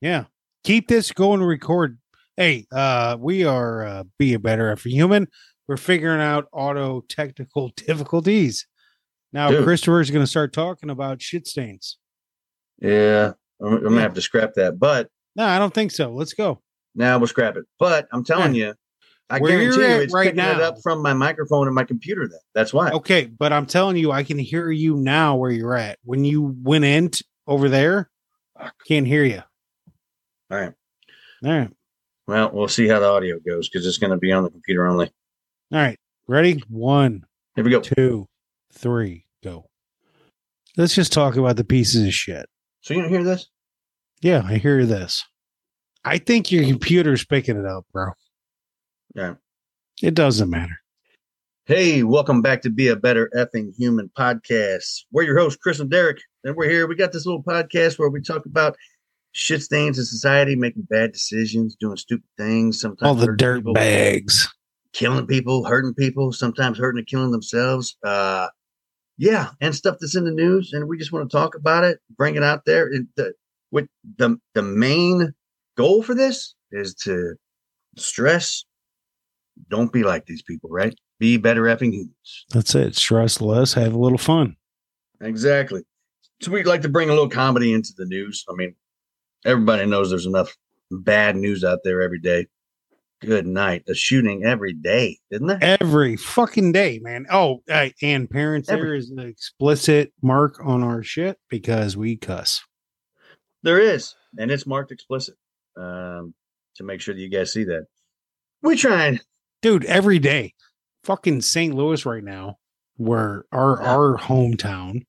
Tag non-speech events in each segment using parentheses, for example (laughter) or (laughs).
Yeah. Keep this going record. Hey, uh, we are uh, be a better effing human. We're figuring out auto technical (laughs) difficulties. Now Dude. Christopher's going to start talking about shit stains. Yeah, I'm, I'm gonna have to scrap that. But No, I don't think so. Let's go. now we'll scrap it. But I'm telling you, I Where guarantee you, it's right picking it now- up from my microphone and my computer. Then that's why. Okay, but I'm telling you, I can hear you now where you're at. When you went in t- over there, I can't hear you. All right. All right. Well, we'll see how the audio goes because it's going to be on the computer only. All right. Ready? One, Here we go. two, three, go. Let's just talk about the pieces of shit. So you don't hear this? Yeah, I hear this. I think your computer's picking it up, bro. Yeah. It doesn't matter. Hey, welcome back to Be a Better Effing Human podcast. We're your hosts, Chris and Derek, and we're here. We got this little podcast where we talk about shit stains in society, making bad decisions, doing stupid things, sometimes All the dirt people, bags. killing people, hurting people, sometimes hurting and killing themselves. Uh, yeah, and stuff that's in the news, and we just want to talk about it, bring it out there. And the, with the the main goal for this is to stress. Don't be like these people, right? Be better effing humans. That's it. Stress less, have a little fun. Exactly. So we'd like to bring a little comedy into the news. I mean, everybody knows there's enough bad news out there every day. Good night. A shooting every day, isn't there? Every fucking day, man. Oh, uh, and parents, there Every- is an explicit mark on our shit because we cuss. There is, and it's marked explicit um, to make sure that you guys see that. We tried. Dude, every day. Fucking St. Louis right now, where our Yeah. our hometown,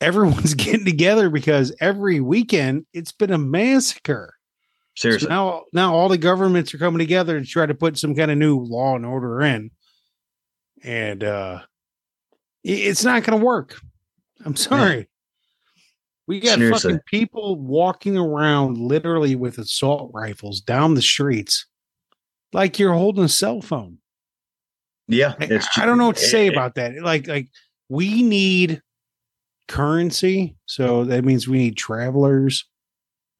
everyone's (laughs) getting together because every weekend it's been a massacre. So Seriously. now, now all the governments are coming together to try to put some kind of new law and order in, and uh it's not going to work. I'm sorry. We got Seriously. fucking people walking around literally with assault rifles down the streets, like you're holding a cell phone. yeah. I, I don't know what to say it- about that. Like, like we need currency, so that means we need travelers.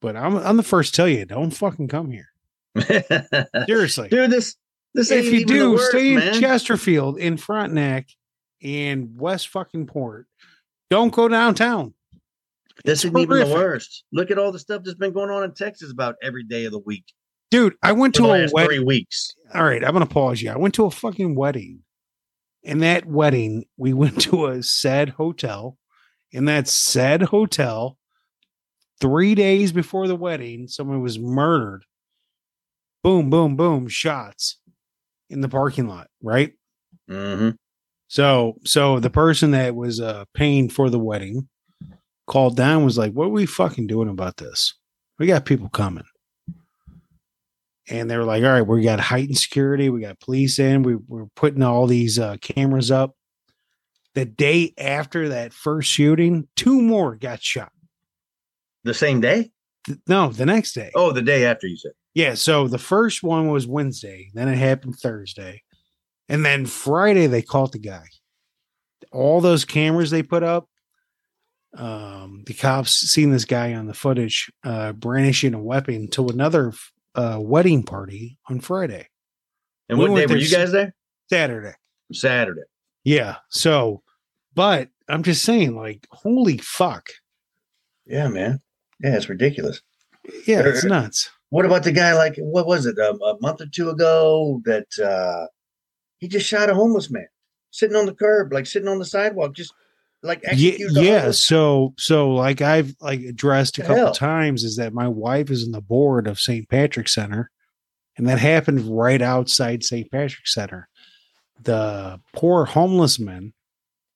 But I'm I'm the first to tell you, don't fucking come here. (laughs) Seriously. Dude, this this if you do, worst, stay in. Chesterfield, in Frontenac, and West fucking Port. Don't go downtown. This isn't even the worst. Look at all the stuff that's been going on in Texas about every day of the week Dude, I went to a wedding. three weeks. All right, I'm gonna pause you. I went to a fucking wedding. and that wedding, we (laughs) went to a said hotel. In that said hotel, three days before the wedding, someone was murdered. Boom, boom, boom, shots in the parking lot, right? hmm So, so the person that was uh, paying for the wedding called down, was like, "What are we fucking doing about this? We got people coming." And they were like, "All right, we got heightened security. We got police in. We, we're putting all these uh, cameras up." The day after that first shooting, two more got shot. The same day? No, the next day. Oh, the day after you said. Yeah, so the first one was Wednesday, then it happened Thursday. And then Friday they caught the guy. All those cameras they put up, um, the cops seen this guy on the footage uh, brandishing a weapon to another uh, wedding party on Friday, And We what day were you guys there? Saturday. Saturday. Yeah, so, but I'm just saying, like, holy fuck, Yeah, man. Yeah, it's ridiculous. yeah, it's nuts. What about the guy like what was it um, a month or two ago that uh he just shot a homeless man sitting on the curb, like sitting on the sidewalk, just like Yeah, yeah. So, so like I've like addressed a couple hell? times is that my wife is in the board of St. Patrick Center, and that happened right outside St. Patrick Center. The poor homeless man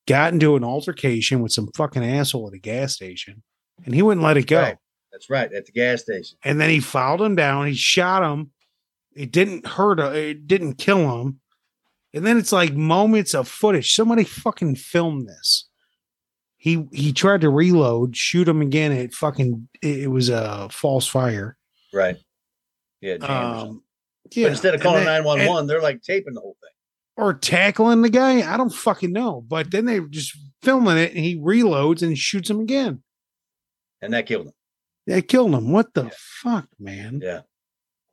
got into an altercation with some fucking asshole at a gas station, and he wouldn't let it go. Right. That's right, at the gas station. And then he fouled him down. He shot him. It didn't hurt. him. It didn't kill him. And then it's like moments of footage. Somebody fucking filmed this. He he tried to reload, shoot him again. It fucking it, it was a false fire. Right. Yeah. jam or something. Um, yeah. but instead of calling 911, they're like taping the whole thing. Or tackling the guy. I don't fucking know. But then they were just filming it, and he reloads and shoots him again. And that killed him. They killed him. What the fuck, man? Yeah.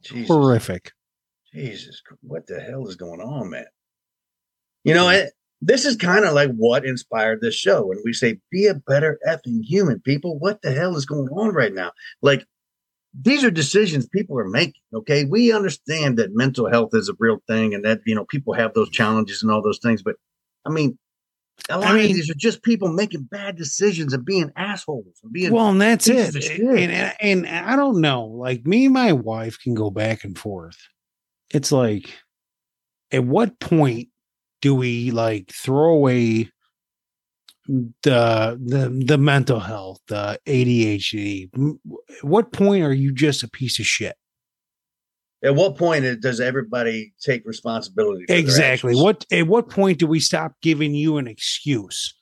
Jesus. Horrific. Jesus, what the hell is going on, man? You know, it, this is kind of like what inspired this show. And we say, be a better effing human, people. What the hell is going on right now? Like, these are decisions people are making. Okay. We understand that mental health is a real thing and that, you know, people have those challenges and all those things. But I mean, a lot I mean- of these are just people making bad decisions and being assholes and being Well, and that's it. And, and and I don't know. Like me and my wife can go back and forth. It's like, at what point do we like throw away the the the mental health, the ADHD? At what point are you just a piece of shit? at what point does everybody take responsibility? for Exactly. What at what point do we stop giving you an excuse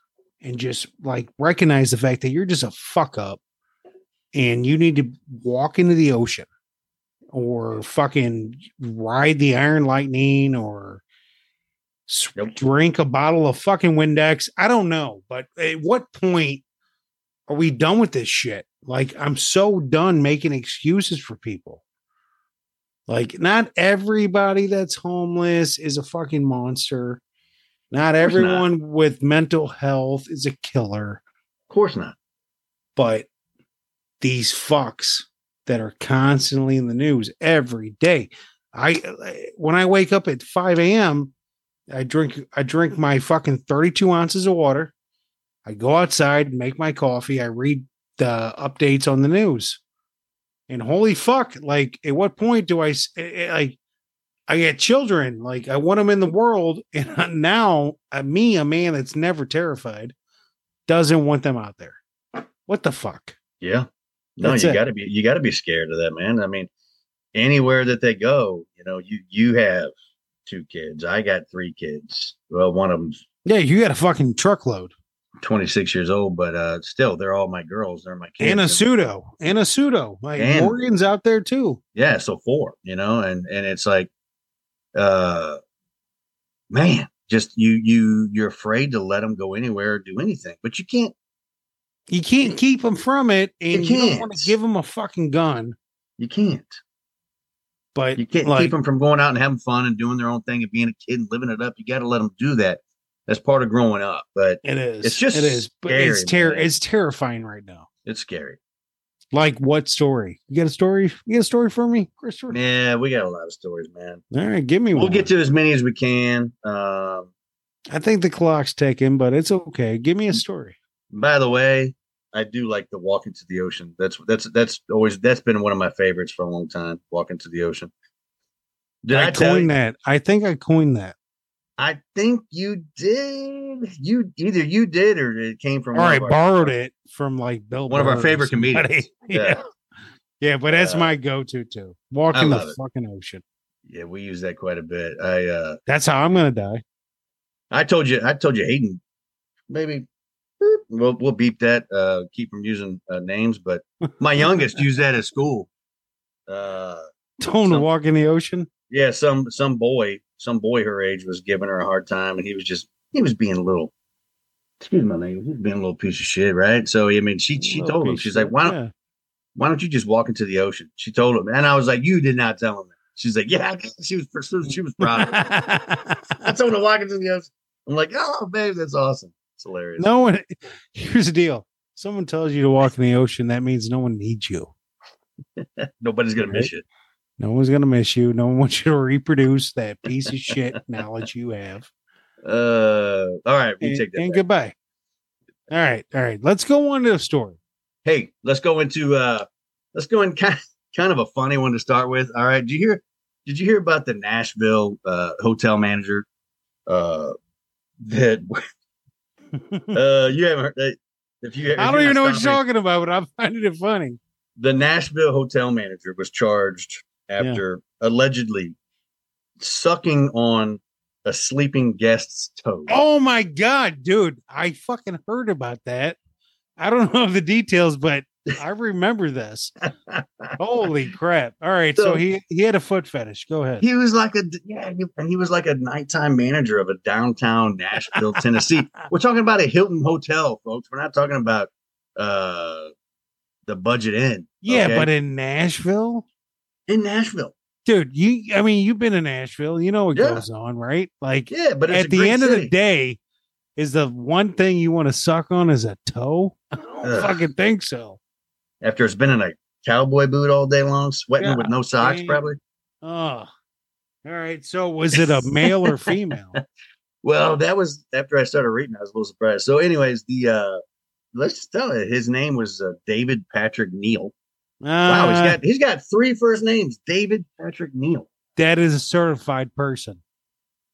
and just like recognize the fact that you're just a fuck up and you need to walk into the ocean or fucking ride the iron lightning or. Drink a bottle of fucking Windex. I don't know, but at what point are we done with this shit? Like I'm so done making excuses for people. Like, not everybody that's homeless is a fucking monster. Not course not. everyone with mental health is a killer, Of course not. but these fucks that are constantly in the news every day. I when I wake up at 5 a.m., I drink I drink my fucking 32 ounces of water. I go outside, and make my coffee, I read the updates on the news. And holy fuck, like at what point do I eh, eh, like I get children, like I want them in the world (laughs) and now uh, me, a man that's never terrified, doesn't want them out there. What the fuck? Yeah. No, That's you got to be you got to be scared of that, man. I mean, anywhere that they go, you know, you you have two kids. I got three kids. Well, one of them's Yeah, you got a fucking truckload. 26 years old, but uh still they're all my girls. They're my kids. and a And- pseudo and a pseudo like And- morgan's out there too yeah, so four, you know, and and it's like uh man, just you you you're afraid to let them go anywhere or do anything, but you can't you can't keep them from it and You you, don't want to give them a fucking gun you can't. But You can't like, keep them from going out and having fun and doing their own thing and being a kid and living it up. You got to let them do that. That's part of growing up, but it is It's just it is but it's scary, ter- man. it's terrifying right now it's scary. like what story you got a story you got a story for me christopher Yeah, we got a lot of stories, man. all right give me We'll one get to as many as we can. Um, i think the clock's ticking but it's okay give me a story by the way, I do like the walk into the ocean. That's that's that's always that's been one of my favorites for a long time. Walk into the ocean. Did I, i, tell you? that i think i coined that I think you did. You either you did or it came from or i of our- borrowed it from like bill One of our favorite somebody. comedians. (laughs) yeah Yeah. yeah but that's Uh, my go-to too walk I in the it. fucking ocean Yeah, we use that quite a bit. I uh That's how I'm gonna die. I told you, I told you, Hayden. Maybe boop, we'll we'll beep that. Uh, keep from using uh, names, but my youngest (laughs) used that at school. Uh, Don't walk in the ocean. yeah, some some boy, some boy her age was giving her a hard time, and he was just he was being a little. Excuse my name. He was being a little piece of shit, right? So I mean, she she told him, she's like, why don't yeah. why don't you just walk into the ocean? She told him, and I was like, you did not tell him that. She's like, yeah, she was she was proud. of me. (laughs) I told her to walk into the ocean. I'm like, oh, babe, that's awesome. It's hilarious. no one. (laughs) Here's the deal. Someone tells you to walk in the ocean. That means no one needs you. (laughs) Nobody's gonna miss you. No one's gonna miss you. No one wants you to reproduce that piece of shit (laughs) knowledge you have. Uh, all right, we And, take that. and back. goodbye. All right, all right. Let's go on to the story. Hey, let's go into uh, let's go in kind kind of a funny one to start with. All right, did you hear? Did you hear about the Nashville uh, hotel manager? Uh, that uh, you haven't heard that. If you, if I don't even know what you're talking about, but I'm (laughs) finding it funny. the Nashville hotel manager was charged after allegedly sucking on a sleeping guest's toe. Oh my god, dude! I fucking heard about that. I don't (laughs) know the details, but I remember this. (laughs) Holy crap! All right, so, So- he he had a foot fetish. Go ahead. He was like a yeah, he, and he was like a nighttime manager of a downtown Nashville, Tennessee. (laughs) We're talking about a Hilton hotel, folks. We're not talking about uh the budget in. Yeah, okay? but in Nashville, in Nashville. dude, you I mean, you've been in Nashville, you know what Yeah. goes on, right? Like Yeah, but at the end of the day, is the one thing you want to suck on is a toe? (laughs) I don't Ugh. fucking think so. After it's been in a cowboy boot all day long, sweating with no socks, probably. Oh. All right. So was it a male or female? (laughs) Well, that was after I started reading. I was a little surprised. So, anyways, the uh let's just tell it. His name was uh, David Patrick Neal. Wow, he's got he's got three first names. David Patrick Neal. that is a certified person.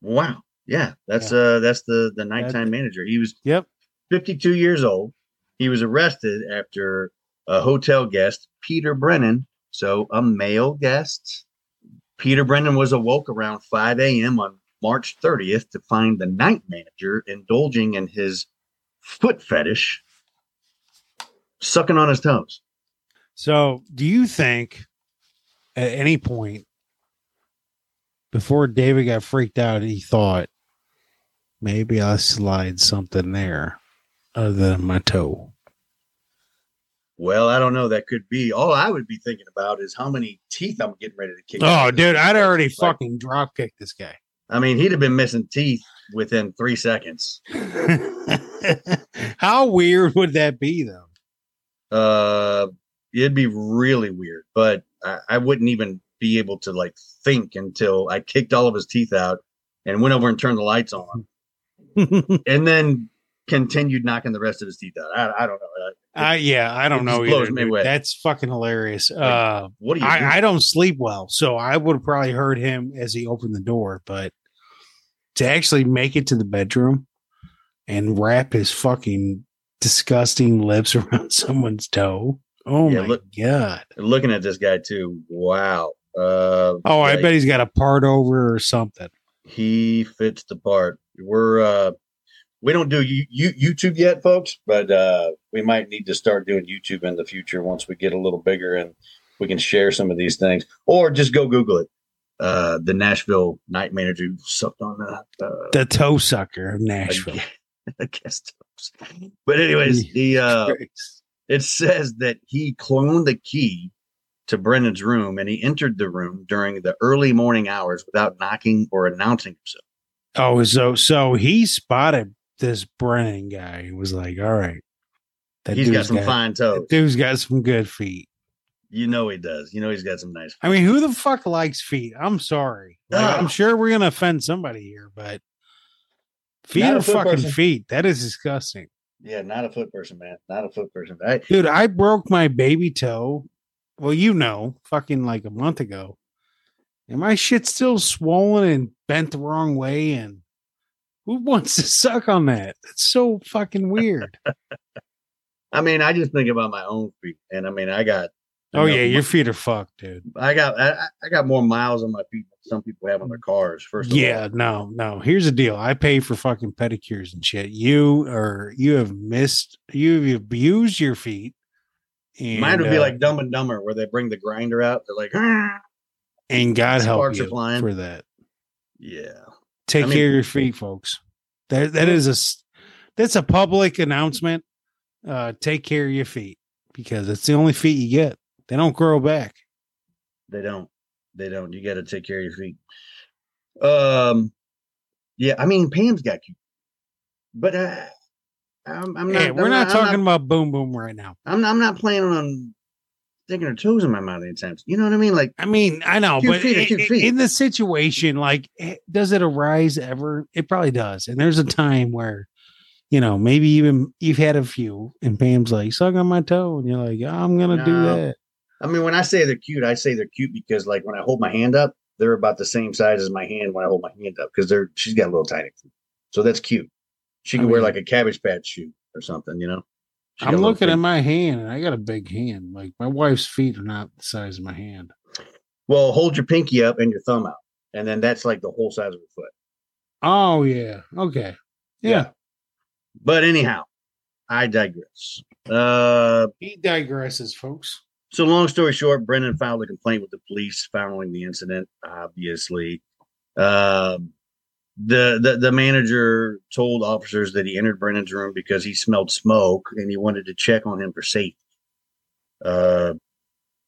Wow. Yeah, that's uh that's the the nighttime manager. He was Yep. 52 years old. He was arrested after a hotel guest, Peter Brennan, so a male guest. Peter Brennan was awoke around 5 a.m. on March 30th to find the night manager indulging in his foot fetish, sucking on his toes. So, do you think at any point before David got freaked out, he thought maybe I'll slide something there other than my toe? Well, I don't know. That could be. All I would be thinking about is how many teeth I'm getting ready to kick. Oh, dude, I'd already Like, fucking drop kicked this guy. I mean, he'd have been missing teeth within three seconds. (laughs) How weird would that be, though? uh it'd be really weird but I, I wouldn't even be able to like think until i kicked all of his teeth out and went over and turned the lights on (laughs) and then continued knocking the rest of his teeth out i, I don't know Uh, I yeah, I don't know blows either. me away. That's fucking hilarious. Uh, what do you do? I, I don't sleep well, so I would have probably heard him as he opened the door. But to actually make it to the bedroom and wrap his fucking disgusting lips (laughs) around someone's toe. Oh Yeah, my look- god! looking at this guy too wow uh Oh, I bet he's got a part over or something. he fits the part we're uh we don't do you, you youtube yet folks but uh we might need to start doing youtube in the future once we get a little bigger and we can share some of these things or just go google it uh the nashville night manager who sucked on the uh, The toe sucker of Nashville. (laughs) I guess but anyways the (laughs) uh it says that he cloned the key to Brennan's room and he entered the room during the early morning hours without knocking or announcing himself. Oh, so so he spotted this Brennan guy. Was like, "All right, that He's got some fine that toes. dude's got some good feet." You know he does. You know he's got some nice. I mean, who the fuck likes feet? I'm sorry. Like, I'm sure we're gonna offend somebody here, but feet Not are fucking person. feet. That is disgusting, Yeah, not a foot person, man. Not a foot person. I, dude. I broke my baby toe. Well, you know, fucking like a month ago, and my shit's still swollen and bent the wrong way. And who wants to suck on that? It's so fucking weird. (laughs) I mean, I just think about my own feet, and I mean, I got. I oh know yeah, your feet are fucked, dude. I got. I, I got more miles on my feet than some people have on their cars. First, of Yeah, no, no. Here's the deal. I pay for fucking pedicures and shit. You or you have missed. You've abused your feet. And, mine would be uh, like Dumb and Dumber, where they bring the grinder out. They're like, "Ah." and God help are you for that. yeah. Take I mean- care of your feet, folks. That that is a that's a public announcement. Uh, take care of your feet because it's the only feet you get. They don't grow back. They don't. They don't. You got to take care of your feet. Um, yeah. I mean, Pam's got you, but uh, I'm, I'm not. Hey, we're I'm not I'm talking about boom boom right now. I'm, I'm not planning on sticking her toes in my mouth anytime. soon. You know what I mean? Like, I mean, I know, but feet are i- cute i- feet. in the situation, like, eh, does it arise ever? It probably does. And there's a time where, you know, maybe even you've had a few, and Pam's like, suck on my toe, and you're like, I'm gonna do that. I mean, when I say they're cute, I say they're cute because, like, when I hold my hand up, they're about the same size as my hand when I hold my hand up because they're she's got a little tiny feet, so that's cute. She I can wear mean- like a cabbage patch shoe or something, you know. She I'm looking at my hand, and I got a big hand. Like my wife's feet are not the size of my hand. Well, hold your pinky up and your thumb out, and then that's like the whole size of a foot. Oh yeah, okay, yeah. Yeah. But anyhow, I digress. Uh, He digresses, folks. so long story short, Brennan filed a complaint with the police following the incident. Obviously, um, the, the the manager told officers that he entered Brennan's room because he smelled smoke and he wanted to check on him for safety. Uh,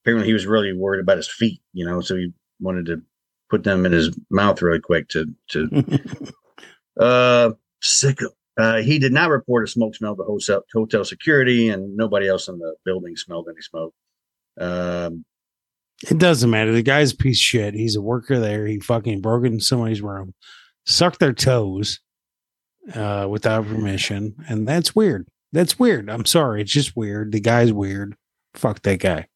apparently, he was really worried about his feet. You know, so he wanted to put them in his mouth really quick to to. (laughs) uh, sicko. Uh, he did not report a smoke smell to hotel, hotel security, and nobody else in the building smelled any smoke. Um, It doesn't matter. The guy's a piece of shit. He's a worker there. He fucking broke into somebody's room, sucked their toes uh, without permission. And that's weird. That's weird. I'm sorry. It's just weird. The guy's weird. Fuck that guy.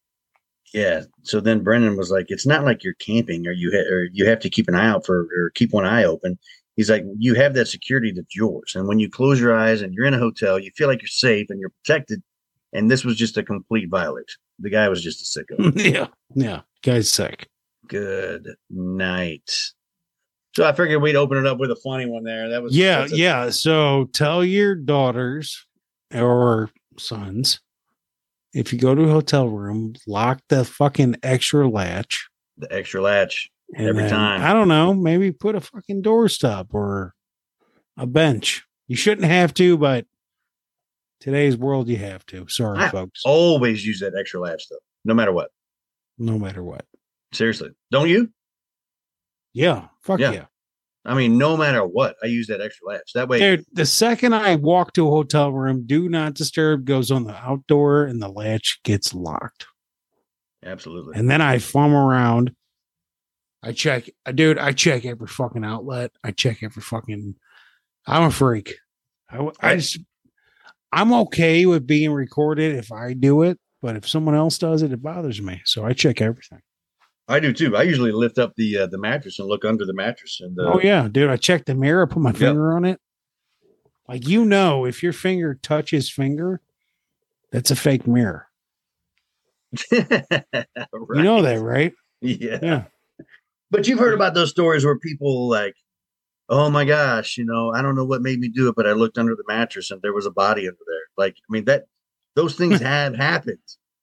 yeah. So then Brennan was like, "It's not like you're camping, or you ha- or you have to keep an eye out for, or keep one eye open." He's like, "You have that security that's yours, and when you close your eyes and you're in a hotel, you feel like you're safe and you're protected." And this was just a complete violation. The guy was just a sicko. (laughs) yeah. Yeah. Guy's sick. Good night. So I figured we'd open it up with a funny one there. That was Yeah. Yeah. So tell your daughters or sons if you go to a hotel room, lock the fucking extra latch. the extra latch. Every then, time. I don't know, maybe put a fucking doorstop or a bench. You shouldn't have to, but today's world you have to. Sorry, I- folks. Always use that extra latch though, no matter what. No matter what. Seriously, don't you? Yeah. Fuck Yeah. yeah. I mean, no matter what, I use that extra latch. That way, Dude, the second I walk to a hotel room, do not disturb goes on the outdoor and the latch gets locked. absolutely. And then I fum around. I check, uh, dude, I check every fucking outlet. I check every fucking, I'm a freak. I, w- I Right. just, I'm okay with being recorded if I do it, but if someone else does it, it bothers me. So I check everything. I do too. I usually lift up the uh, the mattress and look under the mattress. And uh, oh, yeah, dude, I check the mirror, put my Yep. finger on it. Like, you know, if your finger touches finger, that's a fake mirror. (laughs) You know that, right? Yeah. Yeah. But you've heard about those stories where people like, oh my gosh, you know, I don't know what made me do it, but I looked under the mattress and there was a body under there. Like, I mean, that those things (laughs) have happened.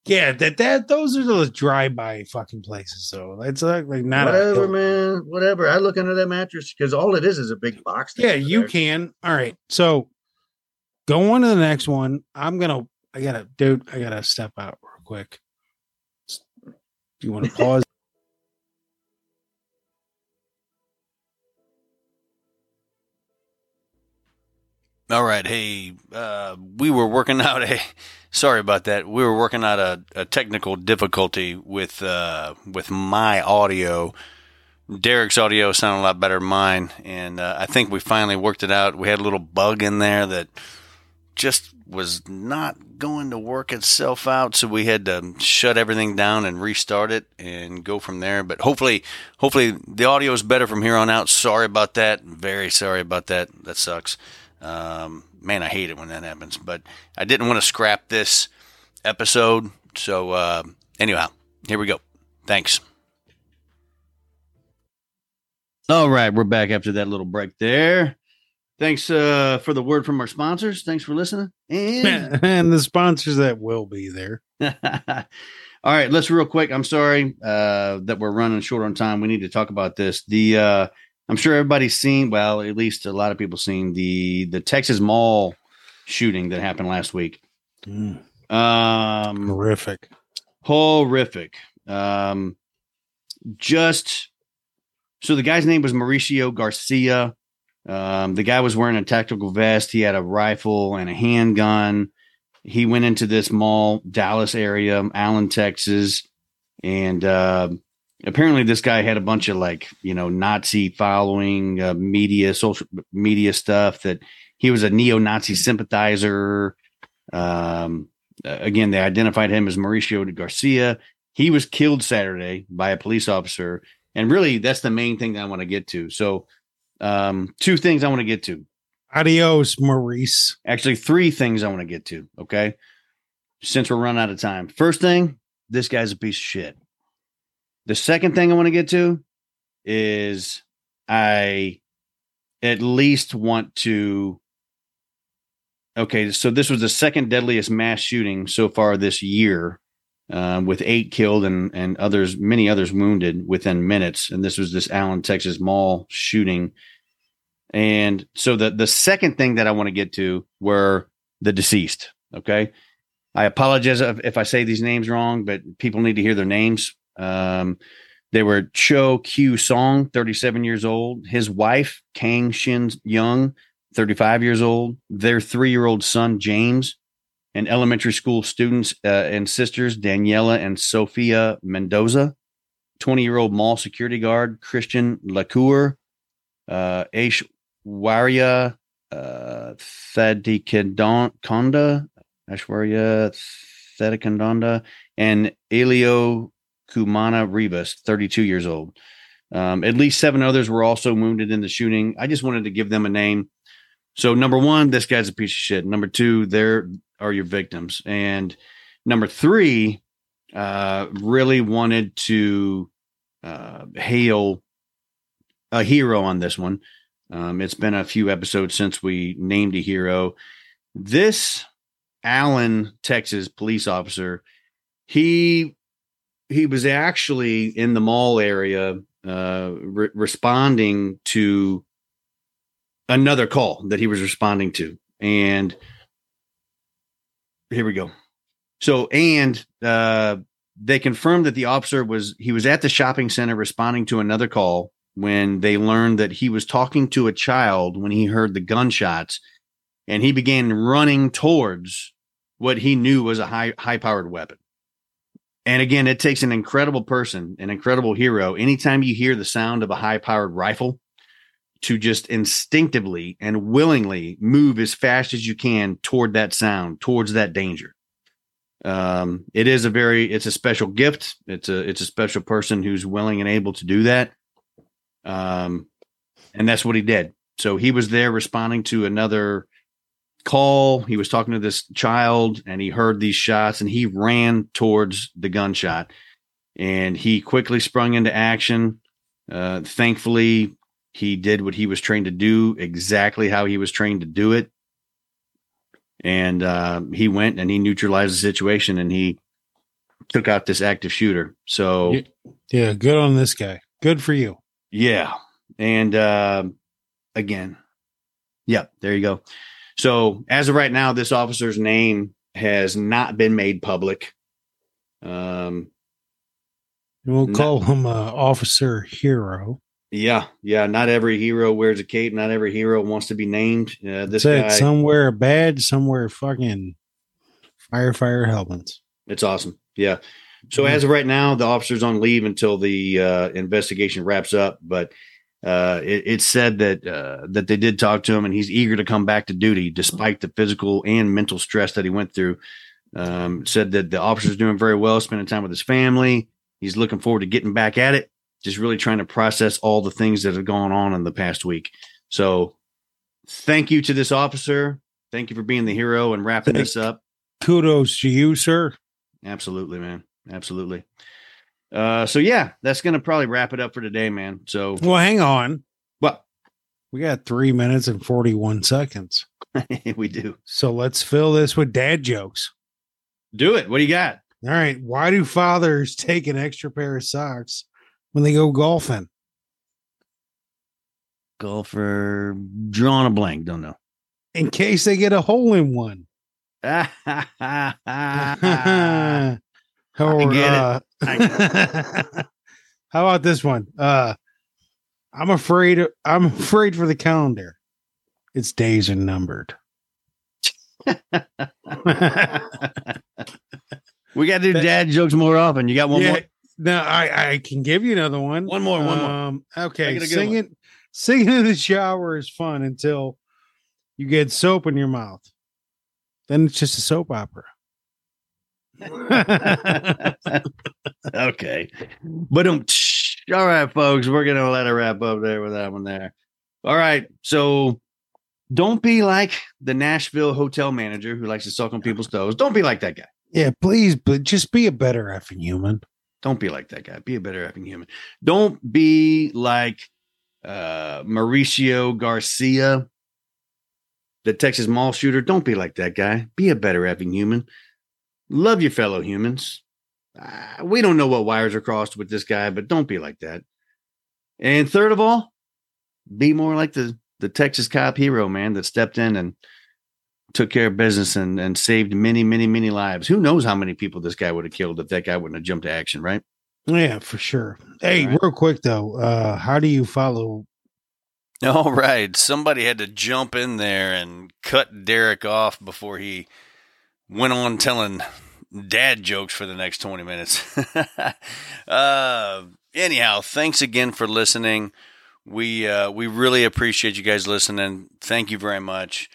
Yeah, that that those are those drive-by fucking places. So it's like, like not whatever, hill- man. Whatever. I look under that mattress because all it is is a big box. Yeah, you there. can. All right. So go on to the next one. I'm gonna I gotta dude, I gotta step out real quick. Do you want to pause? (laughs) All right. Hey, uh, we were working (laughs) out a. Sorry about that. We were working out a, a technical difficulty with uh, with my audio. Derek's audio sounded a lot better than mine, and uh, I think we finally worked it out. We had a little bug in there that just was not going to work itself out, so we had to shut everything down and restart it and go from there. But hopefully, hopefully the audio is better from here on out. Sorry about that. Very sorry about that. That sucks. Um, man, I hate it when that happens. But I didn't want to scrap this episode. So, uh, anyhow, here we go. Thanks. All right, we're back after that little break there. Thanks uh, for the word from our sponsors. Thanks for listening. And (laughs) and the sponsors that will be there. (laughs) all right, let's real quick. I'm sorry uh, that we're running short on time. We need to talk about this. The uh, I'm sure everybody's seen. Well, at least a lot of people seen the the Texas Mall shooting that happened last week. Mm, Um, horrific. horrific. Um, just so the guy's name was Mauricio Garcia. Um, the guy was wearing a tactical vest. He had a rifle and a handgun. He went into this mall, Dallas area, Allen, Texas, and uh, apparently this guy had a bunch of like you know Nazi following, uh, media, social media stuff. That he was a neo-Nazi sympathizer. Um, again, they identified him as Mauricio de Garcia. He was killed Saturday by a police officer, and really, that's the main thing that I want to get to. So, um, two things I want to get to. Adios, Maurice. Actually, three things I want to get to. Okay, since we're running out of time. First thing, this guy's a piece of shit. The second thing I want to get to is I at least want to. Okay, so this was the second deadliest mass shooting so far this year, uh, with eight killed and and others, many others wounded within minutes. And this was this Allen, Texas mall shooting. And so the the second thing that I want to get to were the deceased. Okay, I apologize if, if I say these names wrong, but people need to hear their names. Um, they were Cho Kyu Song, 37 years old, his wife, Kang Shin Young, 35 years old, their three year old son, James, and elementary school students uh, and sisters, Daniela and Sofia Mendoza, 20 year old mall security guard, Christian Lacour, uh, Aish Waria uh, Ashwarya Thatikonda, and Elio Cumana Rivas, 32 years old. Um, at least seven others were also wounded in the shooting. I just wanted to give them a name. So, number one, this guy's a piece of shit. Number two, there are your victims. And number three, uh, really wanted to uh, hail a hero on this one. Um, it's been a few episodes since we named a hero. This Allen, Texas police officer, he he was actually in the mall area uh, re- responding to another call that he was responding to. And here we go. So and uh, they confirmed that the officer was he was at the shopping center responding to another call when they learned that he was talking to a child when he heard the gunshots. And he began running towards what he knew was a high high powered weapon and again, it takes an incredible person, an incredible hero. Anytime you hear the sound of a high powered rifle, to just instinctively and willingly move as fast as you can toward that sound, towards that danger. Um, it is a very, it's a special gift. It's a, it's a special person who's willing and able to do that. Um, and that's what he did. So he was there responding to another call. He was talking to this child and he heard these shots and he ran towards the gunshot and he quickly sprung into action. Uh, thankfully, he did what he was trained to do exactly how he was trained to do it. And uh, he went and he neutralized the situation and he took out this active shooter. So, yeah, good on this guy. Good for you. Yeah. And uh, again, yep, there you go. So as of right now, this officer's name has not been made public. Um, we'll call him uh, Officer Hero. Yeah, yeah. Not every hero wears a cape. Not every hero wants to be named. Uh, this Said guy, somewhere bad, somewhere fucking firefighter helmets. It's awesome. Yeah. So mm-hmm. as of right now, the officer's on leave until the uh, investigation wraps up. But uh, it, it, said that uh, that they did talk to him, and he's eager to come back to duty despite the physical and mental stress that he went through. Um, said that the officer's doing very well, spending time with his family. He's looking forward to getting back at it. Just really trying to process all the things that have gone on in the past week. So, thank you to this officer. Thank you for being the hero and wrapping this up. Kudos to you, sir. Absolutely, man. Absolutely. Uh, so yeah, that's gonna probably wrap it up for today, man. So well, hang on. What? We got three minutes and forty-one seconds. (laughs) we do. So let's fill this with dad jokes. Do it. What do you got? All right. Why do fathers take an extra pair of socks when they go golfing? Golfer drawing a blank. Don't know. In case they get a hole in one. (laughs) Or, I get uh, (laughs) it. how about this one? Uh, I'm afraid. I'm afraid for the calendar. Its days are numbered. (laughs) we got to do dad jokes more often. You got one yeah, more? No, I I can give you another one. One more. One um, more. Okay, singing singing in the shower is fun until you get soap in your mouth. Then it's just a soap opera. Okay. But um all right, folks, we're gonna let it wrap up there with that one there. All right. So don't be like the Nashville hotel manager who likes to suck on people's toes. Don't be like that guy. Yeah, please, but just be a better effing human. Don't be like that guy. Be a better effing human. Don't be like uh Mauricio Garcia, the Texas mall shooter. Don't be like that guy. Be a better effing human. Love your fellow humans. Uh, we don't know what wires are crossed with this guy, but don't be like that. And third of all, be more like the the Texas cop hero man that stepped in and took care of business and, and saved many, many, many lives. Who knows how many people this guy would have killed if that guy wouldn't have jumped to action, right? Yeah, for sure. Hey, Right. real quick though, uh, how do you follow? (laughs) All right. Somebody had to jump in there and cut Derek off before he went on telling dad jokes for the next 20 minutes. (laughs) uh, anyhow, thanks again for listening. We uh, we really appreciate you guys listening. Thank you very much.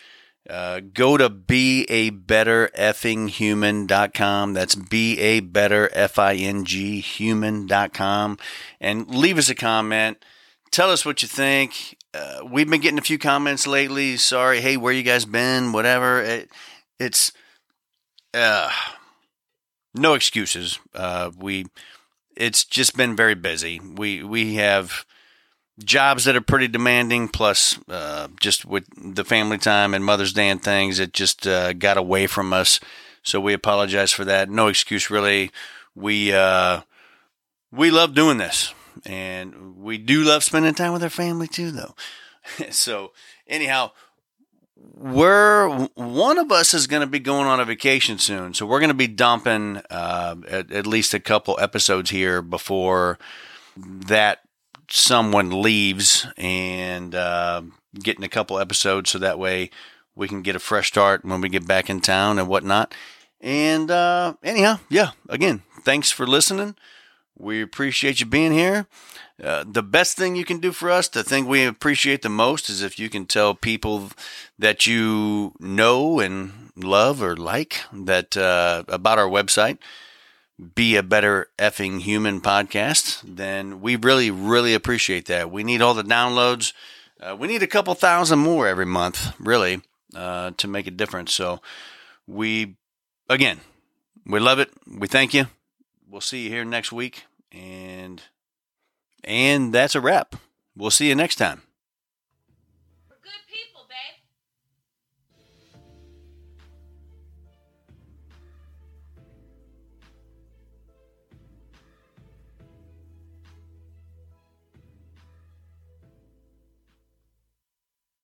Uh, go to be a better effing human.com. That's be a better F I N G human.com and leave us a comment. Tell us what you think. Uh, we've been getting a few comments lately. Sorry, hey, where you guys been? Whatever. It, it's uh, no excuses. Uh, we it's just been very busy. We we have jobs that are pretty demanding, plus uh, just with the family time and Mother's Day and things, it just uh, got away from us. So we apologize for that. No excuse, really. We uh, we love doing this, and we do love spending time with our family too, though. (laughs) so anyhow. We're one of us is going to be going on a vacation soon, so we're going to be dumping uh, at, at least a couple episodes here before that someone leaves and uh, getting a couple episodes so that way we can get a fresh start when we get back in town and whatnot. And uh, anyhow, yeah, again, thanks for listening. We appreciate you being here. Uh, the best thing you can do for us, the thing we appreciate the most, is if you can tell people that you know and love or like that uh, about our website be a better effing human podcast, then we really, really appreciate that. We need all the downloads. Uh, we need a couple thousand more every month, really, uh, to make a difference. So we, again, we love it. We thank you. We'll see you here next week. And, and that's a wrap. We'll see you next time.